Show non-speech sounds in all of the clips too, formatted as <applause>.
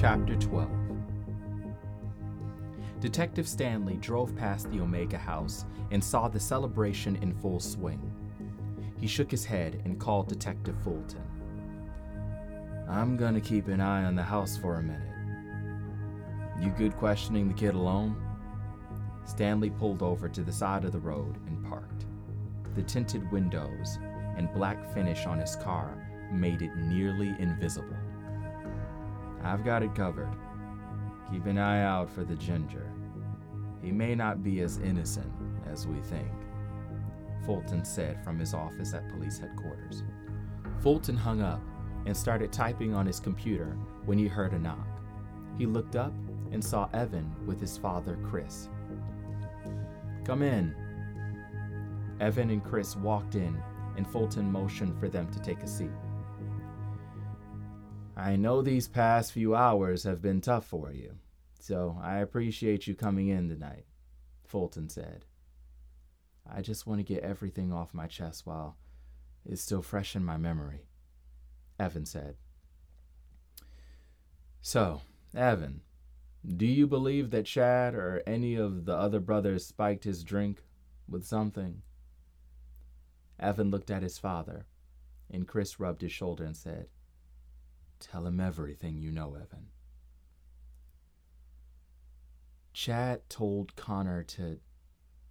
Chapter 12 Detective Stanley drove past the Omega house and saw the celebration in full swing. He shook his head and called Detective Fulton. I'm gonna keep an eye on the house for a minute. You good questioning the kid alone? Stanley pulled over to the side of the road and parked. The tinted windows and black finish on his car made it nearly invisible. I've got it covered. Keep an eye out for the ginger. He may not be as innocent as we think, Fulton said from his office at police headquarters. Fulton hung up and started typing on his computer when he heard a knock. He looked up and saw Evan with his father, Chris. Come in. Evan and Chris walked in, and Fulton motioned for them to take a seat. I know these past few hours have been tough for you, so I appreciate you coming in tonight, Fulton said. I just want to get everything off my chest while it's still fresh in my memory, Evan said. So, Evan, do you believe that Chad or any of the other brothers spiked his drink with something? Evan looked at his father, and Chris rubbed his shoulder and said, Tell him everything you know, Evan. Chad told Connor to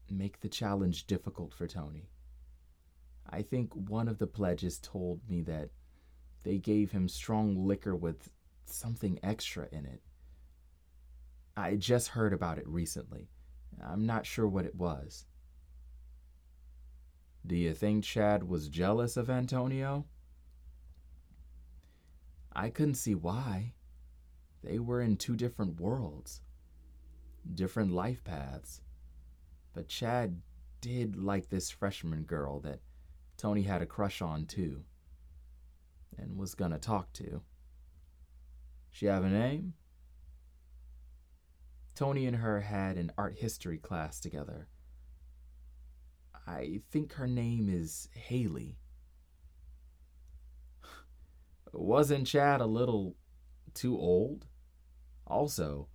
make the challenge difficult for Tony. I think one of the pledges told me that they gave him strong liquor with something extra in it. I just heard about it recently. I'm not sure what it was. Do you think Chad was jealous of Antonio? I couldn't see why. They were in two different worlds, different life paths. But Chad did like this freshman girl that Tony had a crush on too, and was gonna talk to. She have a name? Tony and her had an art history class together. I think her name is Haley. Wasn't Chad a little too old? Also,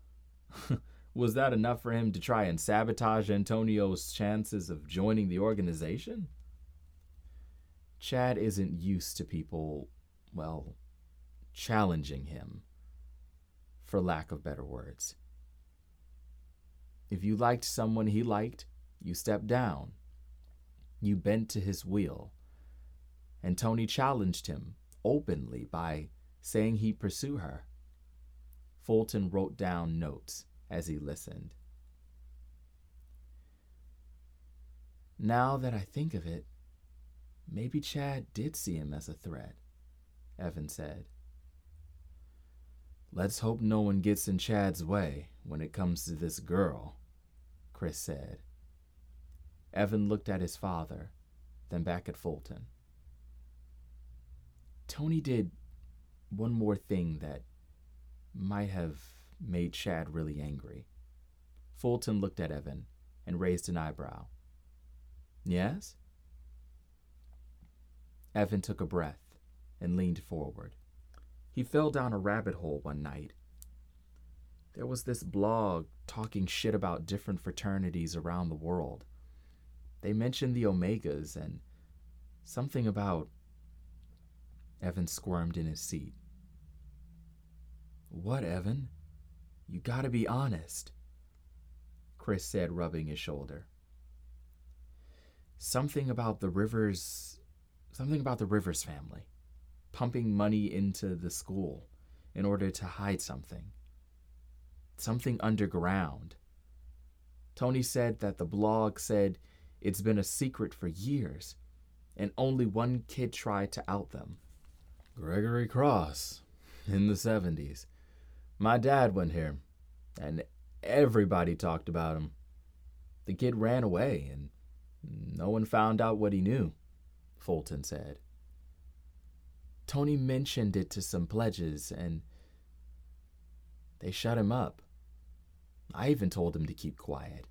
<laughs> was that enough for him to try and sabotage Antonio's chances of joining the organization? Chad isn't used to people, well, challenging him, for lack of better words. If you liked someone he liked, you stepped down. You bent to his will. And Tony challenged him openly by saying he'd pursue her. Fulton wrote down notes as he listened. Now that I think of it, maybe Chad did see him as a threat, Evan said. Let's hope no one gets in Chad's way when it comes to this girl, Chris said. Evan looked at his father, then back at Fulton. Tony did one more thing that might have made Chad really angry. Fulton looked at Evan and raised an eyebrow. Yes? Evan took a breath and leaned forward. He fell down a rabbit hole one night. There was this blog talking shit about different fraternities around the world. They mentioned the Omegas and something about. Evan squirmed in his seat. What, Evan? You gotta be honest. Chris said, rubbing his shoulder. Something about the Rivers. Something about the Rivers family. Pumping money into the school in order to hide something. Something underground. Tony said that the blog said it's been a secret for years, and only one kid tried to out them. Gregory Cross, in the 70s. My dad went here, and everybody talked about him. The kid ran away, and no one found out what he knew, Fulton said. Tony mentioned it to some pledges, and they shut him up. I even told him to keep quiet.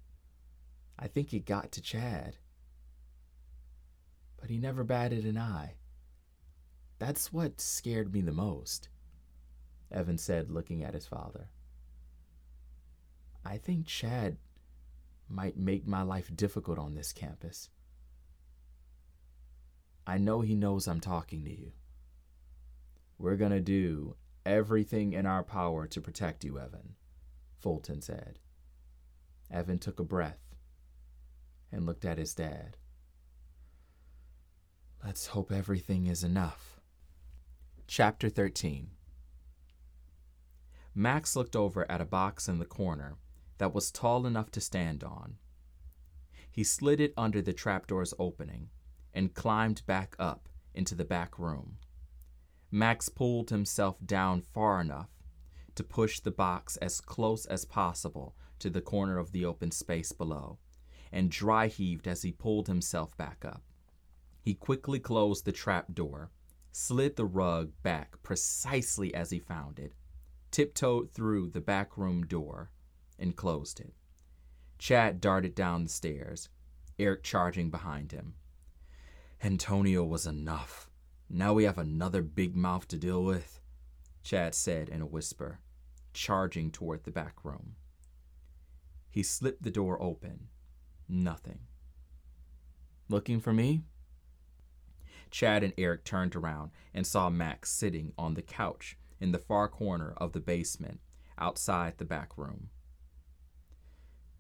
I think it got to Chad. But he never batted an eye. That's what scared me the most, Evan said, looking at his father. I think Chad might make my life difficult on this campus. I know he knows I'm talking to you. We're going to do everything in our power to protect you, Evan, Fulton said. Evan took a breath and looked at his dad. Let's hope everything is enough. Chapter 13 Max looked over at a box in the corner that was tall enough to stand on. He slid it under the trapdoor's opening and climbed back up into the back room. Max pulled himself down far enough to push the box as close as possible to the corner of the open space below, and dry heaved as he pulled himself back up. He quickly closed the trap door, slid the rug back precisely as he found it, tiptoed through the back room door, and closed it. Chad darted down the stairs, Eric charging behind him. Antonio was enough. Now we have another big mouth to deal with, Chad said in a whisper, charging toward the back room. He slipped the door open. Nothing. Looking for me? Chad and Eric turned around and saw Max sitting on the couch in the far corner of the basement outside the back room.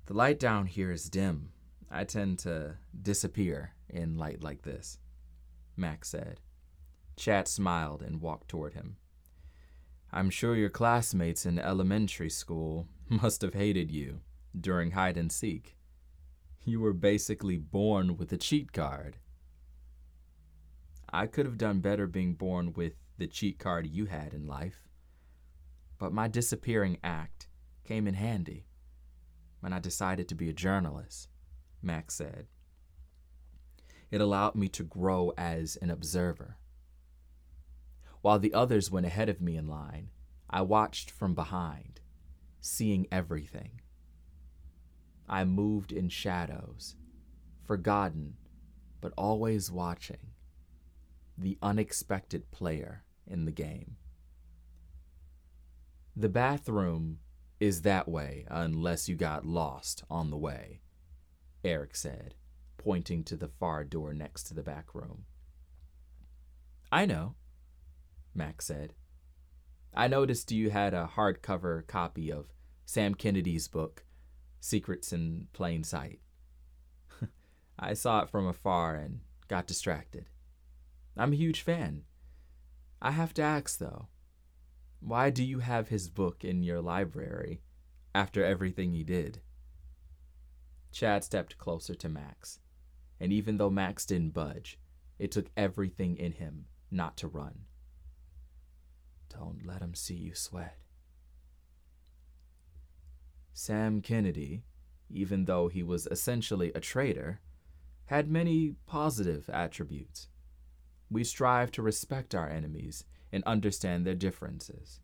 The light down here is dim. I tend to disappear in light like this, Max said. Chad smiled and walked toward him. I'm sure your classmates in elementary school <laughs> must have hated you during hide and seek. You were basically born with a cheat card. I could have done better being born with the cheat card you had in life. But my disappearing act came in handy when I decided to be a journalist, Max said. It allowed me to grow as an observer. While the others went ahead of me in line, I watched from behind, seeing everything. I moved in shadows, forgotten, but always watching, the unexpected player in the game. The bathroom is that way unless you got lost on the way, Eric said, pointing to the far door next to the back room. I know, Max said. I noticed you had a hardcover copy of Sam Kennedy's book, Secrets in Plain Sight. <laughs> I saw it from afar and got distracted. I'm a huge fan. I have to ask, though, why do you have his book in your library after everything he did? Chad stepped closer to Max, and even though Max didn't budge, it took everything in him not to run. Don't let him see you sweat. Sam Kennedy, even though he was essentially a traitor, had many positive attributes. We strive to respect our enemies and understand their differences,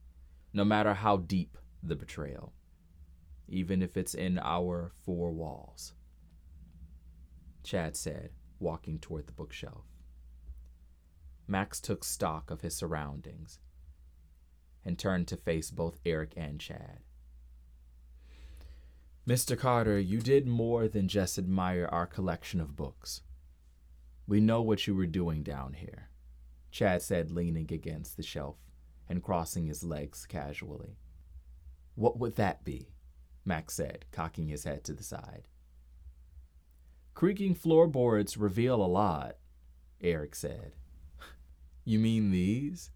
no matter how deep the betrayal, even if it's in our four walls. Chad said, walking toward the bookshelf. Max took stock of his surroundings and turned to face both Eric and Chad. Mr. Carter, you did more than just admire our collection of books. We know what you were doing down here. Chad said, leaning against the shelf and crossing his legs casually. What would that be? Max said, cocking his head to the side. Creaking floorboards reveal a lot, Eric said. <laughs> You mean these?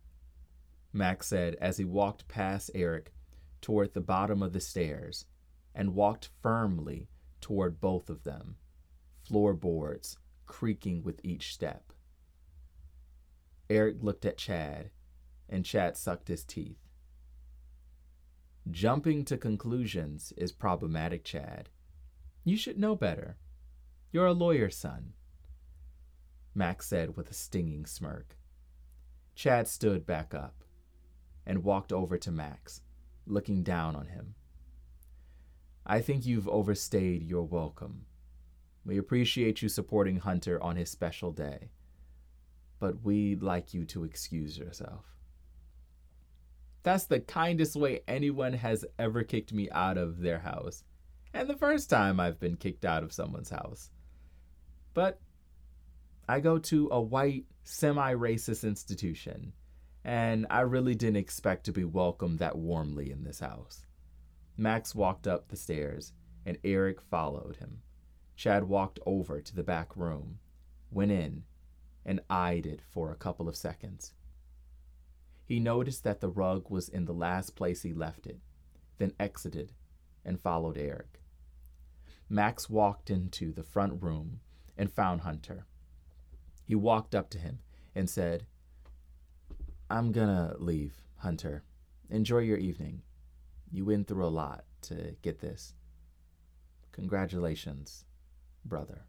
Max said as he walked past Eric toward the bottom of the stairs and walked firmly toward both of them, floorboards creaking with each step. Eric looked at Chad, and Chad sucked his teeth. Jumping to conclusions is problematic, Chad. You should know better. You're a lawyer, son. Max said with a stinging smirk. Chad stood back up and walked over to Max, looking down on him. I think you've overstayed your welcome. We appreciate you supporting Hunter on his special day, but we'd like you to excuse yourself. That's the kindest way anyone has ever kicked me out of their house, and the first time I've been kicked out of someone's house. But I go to a white, semi racist institution, and I really didn't expect to be welcomed that warmly in this house. Max walked up the stairs, and Eric followed him. Chad walked over to the back room, went in, and eyed it for a couple of seconds. He noticed that the rug was in the last place he left it, then exited and followed Eric. Max walked into the front room and found Hunter. He walked up to him and said, I'm gonna leave, Hunter. Enjoy your evening. You went through a lot to get this. Congratulations, brother.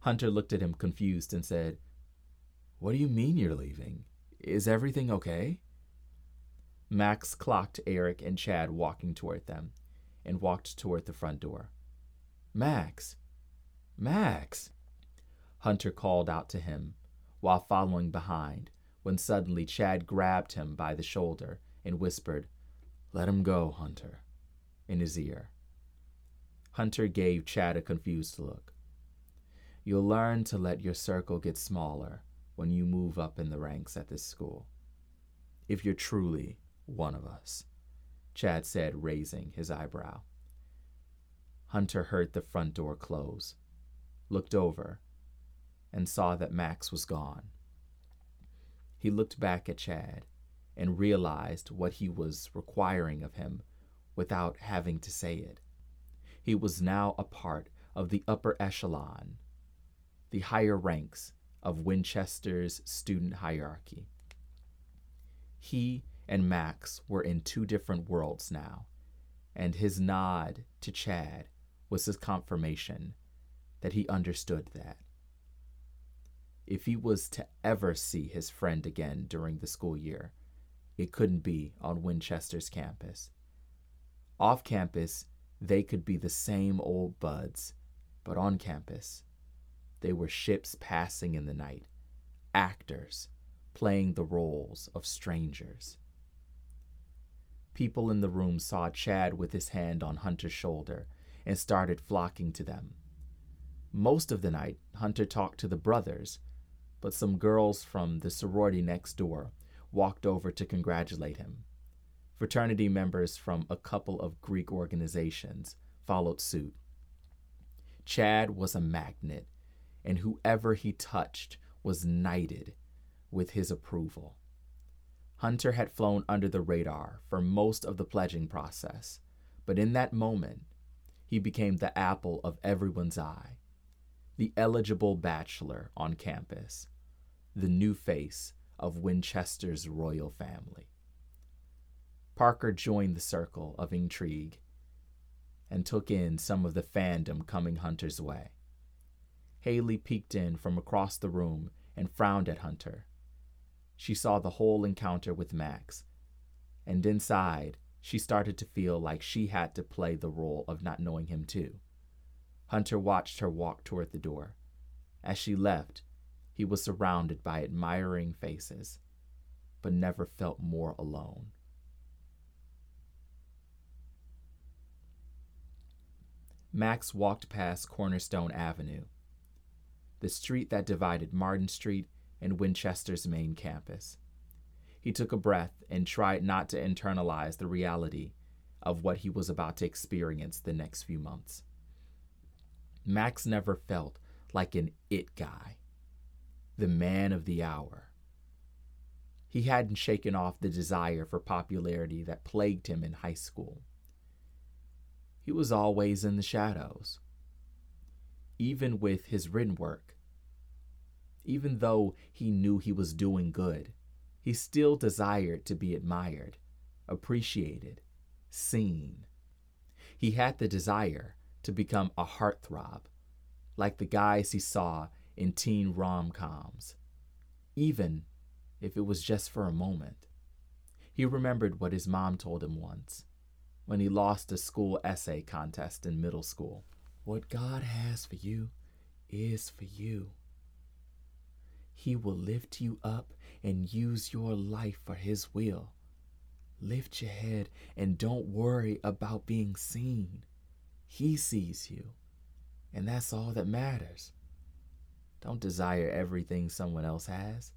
Hunter looked at him confused and said, What do you mean you're leaving? Is everything okay? Max clocked Eric and Chad walking toward them and walked toward the front door. Max, Max! Hunter called out to him while following behind when suddenly Chad grabbed him by the shoulder and whispered, Let him go, Hunter, in his ear. Hunter gave Chad a confused look. You'll learn to let your circle get smaller when you move up in the ranks at this school. If you're truly one of us, Chad said, raising his eyebrow. Hunter heard the front door close looked over, and saw that Max was gone. He looked back at Chad and realized what he was requiring of him without having to say it. He was now a part of the upper echelon, the higher ranks of Winchester's student hierarchy. He and Max were in two different worlds now, and his nod to Chad was his confirmation that he understood that. If he was to ever see his friend again during the school year, it couldn't be on Winchester's campus. Off campus, they could be the same old buds, but on campus, they were ships passing in the night, actors playing the roles of strangers. People in the room saw Chad with his hand on Hunter's shoulder and started flocking to them. Most of the night, Hunter talked to the brothers, but some girls from the sorority next door walked over to congratulate him. Fraternity members from a couple of Greek organizations followed suit. Chad was a magnet, and whoever he touched was knighted with his approval. Hunter had flown under the radar for most of the pledging process, but in that moment, he became the apple of everyone's eye the eligible bachelor on campus, the new face of Winchester's royal family. Parker joined the circle of intrigue and took in some of the fandom coming Hunter's way. Haley peeked in from across the room and frowned at Hunter. She saw the whole encounter with Max, and inside, she started to feel like she had to play the role of not knowing him too. Hunter watched her walk toward the door. As she left, he was surrounded by admiring faces, but never felt more alone. Max walked past Cornerstone Avenue, the street that divided Martin Street and Winchester's main campus. He took a breath and tried not to internalize the reality of what he was about to experience the next few months. Max never felt like an it guy, the man of the hour. He hadn't shaken off the desire for popularity that plagued him in high school. He was always in the shadows, even with his written work. Even though he knew he was doing good, he still desired to be admired, appreciated, seen. He had the desire to become a heartthrob, like the guys he saw in teen rom coms, even if it was just for a moment. He remembered what his mom told him once when he lost a school essay contest in middle school. What God has for you is for you. He will lift you up and use your life for His will. Lift your head and don't worry about being seen. He sees you, and that's all that matters. Don't desire everything someone else has.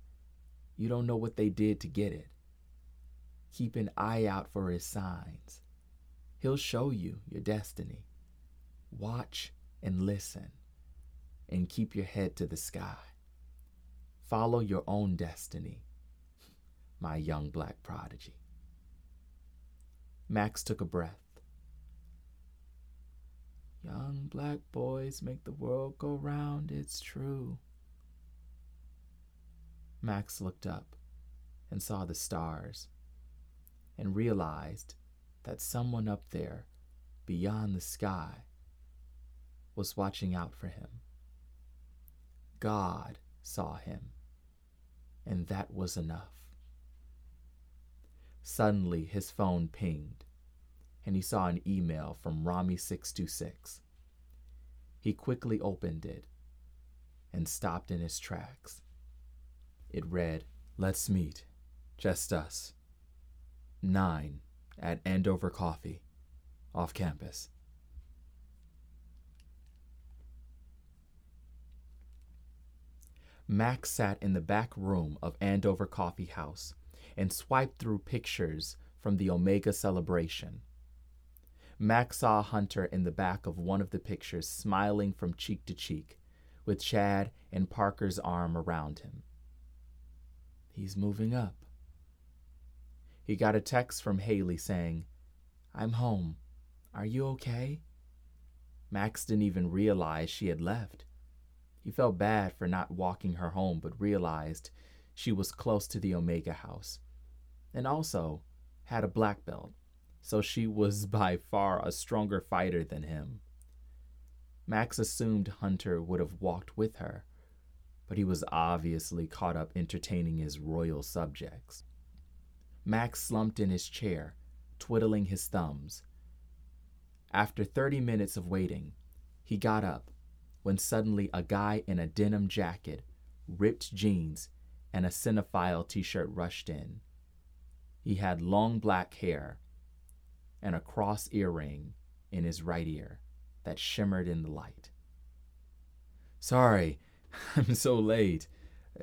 You don't know what they did to get it. Keep an eye out for his signs. He'll show you your destiny. Watch and listen, and keep your head to the sky. Follow your own destiny, my young black prodigy. Max took a breath. Young black boys make the world go round, it's true. Max looked up and saw the stars and realized that someone up there beyond the sky was watching out for him. God saw him, and that was enough. Suddenly, his phone pinged, and he saw an email from Rami626. He quickly opened it and stopped in his tracks. It read, Let's meet, just us. Nine at Andover Coffee, off campus. Max sat in the back room of Andover Coffee House and swiped through pictures from the Omega celebration. Max saw Hunter in the back of one of the pictures, smiling from cheek to cheek, with Chad and Parker's arm around him. He's moving up. He got a text from Haley saying, I'm home. Are you okay? Max didn't even realize she had left. He felt bad for not walking her home, but realized she was close to the Omega house and also had a black belt, so she was <laughs> by far a stronger fighter than him. Max assumed Hunter would have walked with her, but he was obviously caught up entertaining his royal subjects. Max slumped in his chair, twiddling his thumbs. After 30 minutes of waiting, he got up when suddenly a guy in a denim jacket, ripped jeans, and a cinephile t shirt rushed in. He had long black hair and a cross earring in his right ear that shimmered in the light. Sorry, <laughs> I'm so late.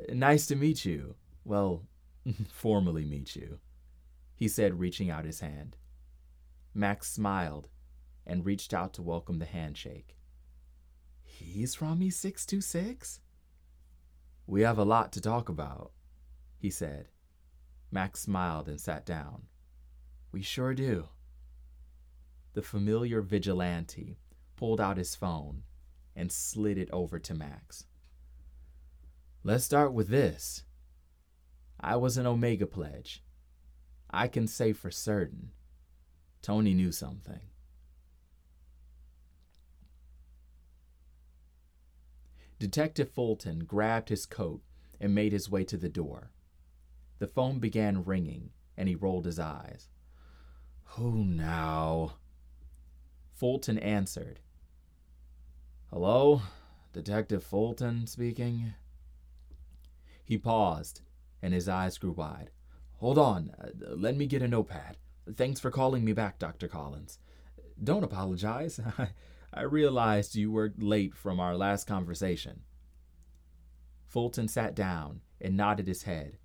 Nice to meet you. Well, <laughs> formally meet you he said, reaching out his hand. Max smiled and reached out to welcome the handshake. He's Rami 626? We have a lot to talk about, he said. Max smiled and sat down. We sure do. The familiar vigilante pulled out his phone and slid it over to Max. Let's start with this. I was an Omega pledge I can say for certain Tony knew something. Detective Fulton grabbed his coat and made his way to the door. The phone began ringing, and he rolled his eyes. Who now? Fulton answered. Hello, Detective Fulton speaking. He paused, and his eyes grew wide. Hold on, uh, let me get a notepad. Thanks for calling me back, Dr. Collins. Don't apologize. <laughs> I realized you were late from our last conversation. Fulton sat down and nodded his head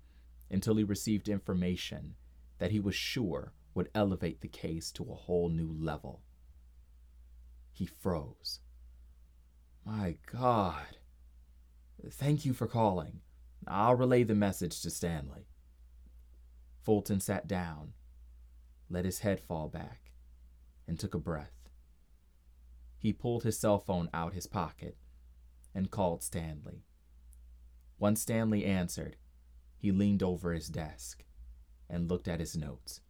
until he received information that he was sure would elevate the case to a whole new level. He froze. My God. Thank you for calling. I'll relay the message to Stanley. Fulton sat down, let his head fall back, and took a breath. He pulled his cell phone out his pocket and called Stanley. Once Stanley answered, he leaned over his desk and looked at his notes.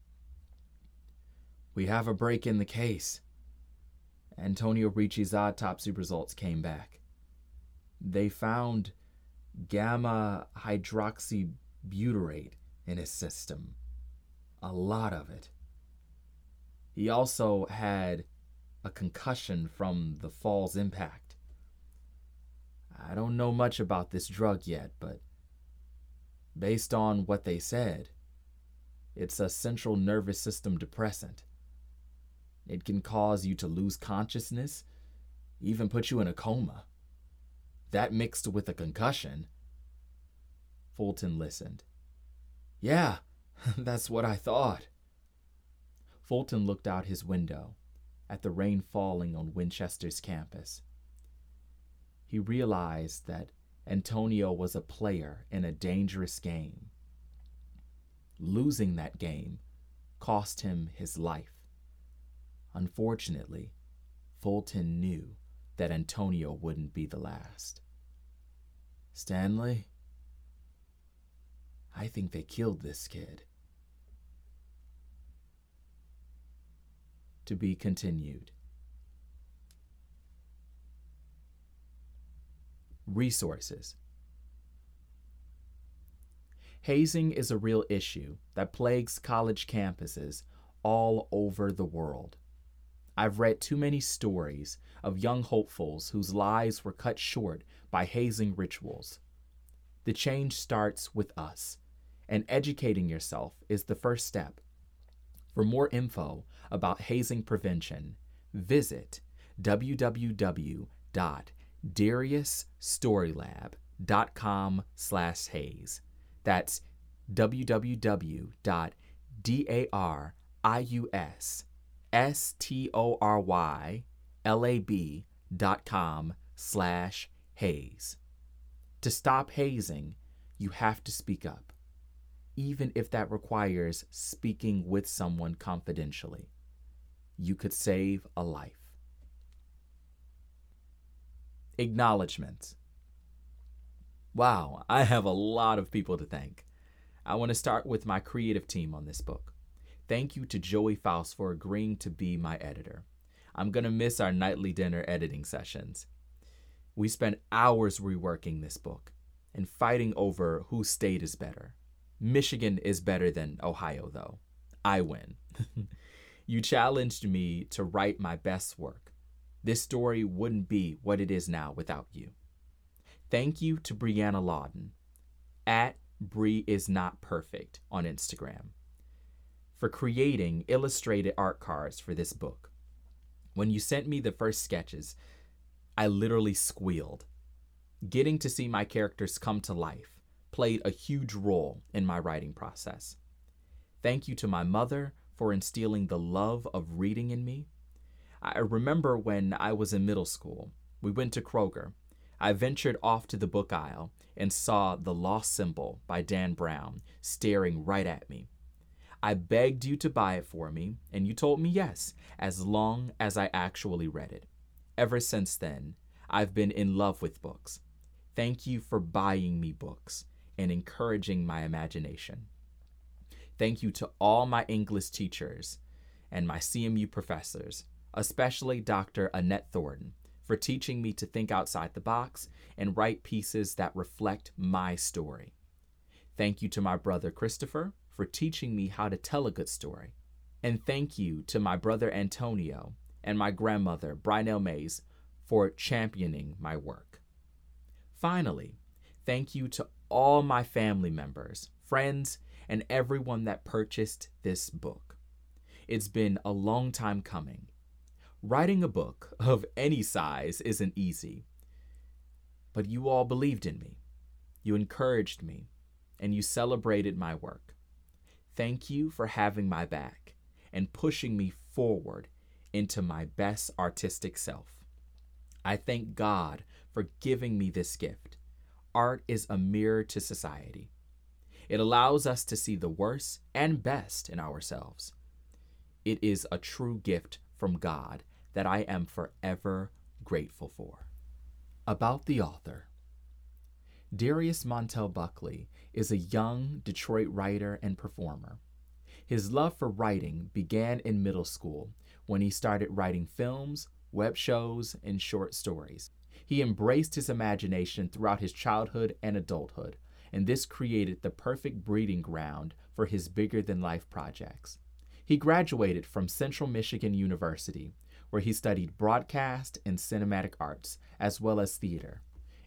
We have a break in the case. Antonio Ricci's autopsy results came back. They found gamma hydroxybutyrate in his system. A lot of it. He also had a concussion from the fall's impact. I don't know much about this drug yet, but based on what they said, it's a central nervous system depressant. It can cause you to lose consciousness, even put you in a coma. That mixed with a concussion. Fulton listened. Yeah, <laughs> that's what I thought. Fulton looked out his window at the rain falling on Winchester's campus. He realized that Antonio was a player in a dangerous game. Losing that game cost him his life. Unfortunately, Fulton knew that Antonio wouldn't be the last. Stanley, I think they killed this kid. To be continued. Resources. Hazing is a real issue that plagues college campuses all over the world. I've read too many stories of young hopefuls whose lives were cut short by hazing rituals. The change starts with us, and educating yourself is the first step. For more info about hazing prevention, visit www.dariusstorylab.com slash haze. That's www.darius S-T-O-R-Y-L-A-B dot com slash haze. To stop hazing, you have to speak up, even if that requires speaking with someone confidentially. You could save a life. Acknowledgement. Wow, I have a lot of people to thank. I want to start with my creative team on this book. Thank you to Joey Faust for agreeing to be my editor. I'm going to miss our nightly dinner editing sessions. We spent hours reworking this book and fighting over whose state is better. Michigan is better than Ohio, though. I win. <laughs> you challenged me to write my best work. This story wouldn't be what it is now without you. Thank you to Brianna Lawden at Bree is not perfect on Instagram for creating illustrated art cards for this book. When you sent me the first sketches, I literally squealed. Getting to see my characters come to life played a huge role in my writing process. Thank you to my mother for instilling the love of reading in me. I remember when I was in middle school, we went to Kroger. I ventured off to the book aisle and saw The Lost Symbol by Dan Brown staring right at me. I begged you to buy it for me, and you told me yes, as long as I actually read it. Ever since then, I've been in love with books. Thank you for buying me books and encouraging my imagination. Thank you to all my English teachers and my CMU professors, especially Dr. Annette Thornton, for teaching me to think outside the box and write pieces that reflect my story. Thank you to my brother Christopher for teaching me how to tell a good story. And thank you to my brother Antonio and my grandmother, Brynell Mays, for championing my work. Finally, thank you to all my family members, friends, and everyone that purchased this book. It's been a long time coming. Writing a book of any size isn't easy, but you all believed in me. You encouraged me, and you celebrated my work. Thank you for having my back and pushing me forward into my best artistic self. I thank God for giving me this gift. Art is a mirror to society. It allows us to see the worst and best in ourselves. It is a true gift from God that I am forever grateful for. About the author Darius Montel Buckley is a young Detroit writer and performer. His love for writing began in middle school when he started writing films, web shows, and short stories. He embraced his imagination throughout his childhood and adulthood, and this created the perfect breeding ground for his bigger than life projects. He graduated from Central Michigan University, where he studied broadcast and cinematic arts, as well as theater.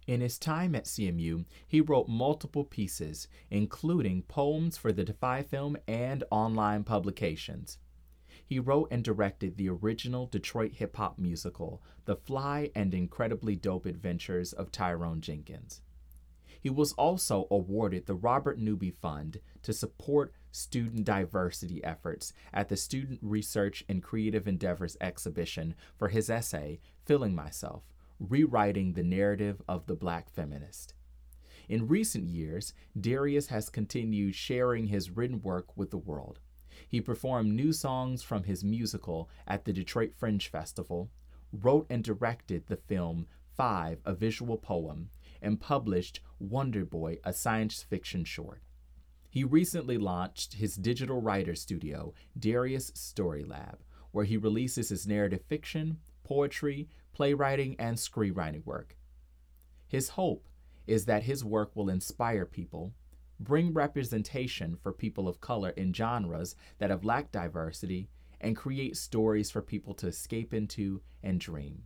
In his time at CMU, he wrote multiple pieces, including poems for the Defy Film and online publications. He wrote and directed the original Detroit hip hop musical, The Fly and Incredibly Dope Adventures of Tyrone Jenkins. He was also awarded the Robert Newby Fund to support student diversity efforts at the Student Research and Creative Endeavors exhibition for his essay, Feeling Myself Rewriting the Narrative of the Black Feminist. In recent years, Darius has continued sharing his written work with the world. He performed new songs from his musical at the Detroit Fringe Festival, wrote and directed the film Five, a visual poem, and published Wonder Boy, a science fiction short. He recently launched his digital writer studio, Darius Story Lab, where he releases his narrative fiction, poetry, playwriting, and screenwriting work. His hope is that his work will inspire people, bring representation for people of color in genres that have lacked diversity, and create stories for people to escape into and dream.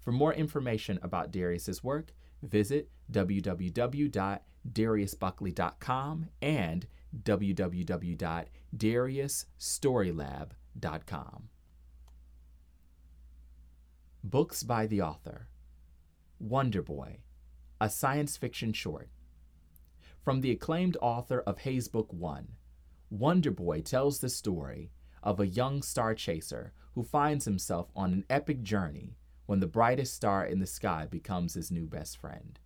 For more information about Darius's work, visit www.dariusbuckley.com and www.dariusstorylab.com. Books by the author Wonder Boy, a science fiction short. From the acclaimed author of Haze Book 1, Wonder Boy tells the story of a young star chaser who finds himself on an epic journey when the brightest star in the sky becomes his new best friend.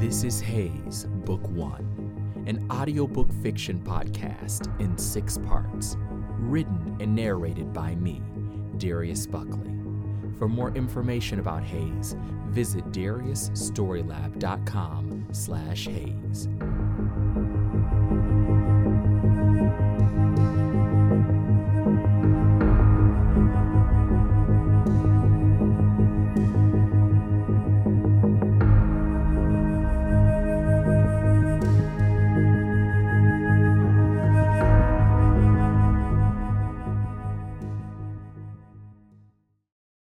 This is Haze, Book One, an audiobook fiction podcast in six parts, written and narrated by me, Darius Buckley. For more information about Haze, visit dariusstorylab.com slash haze.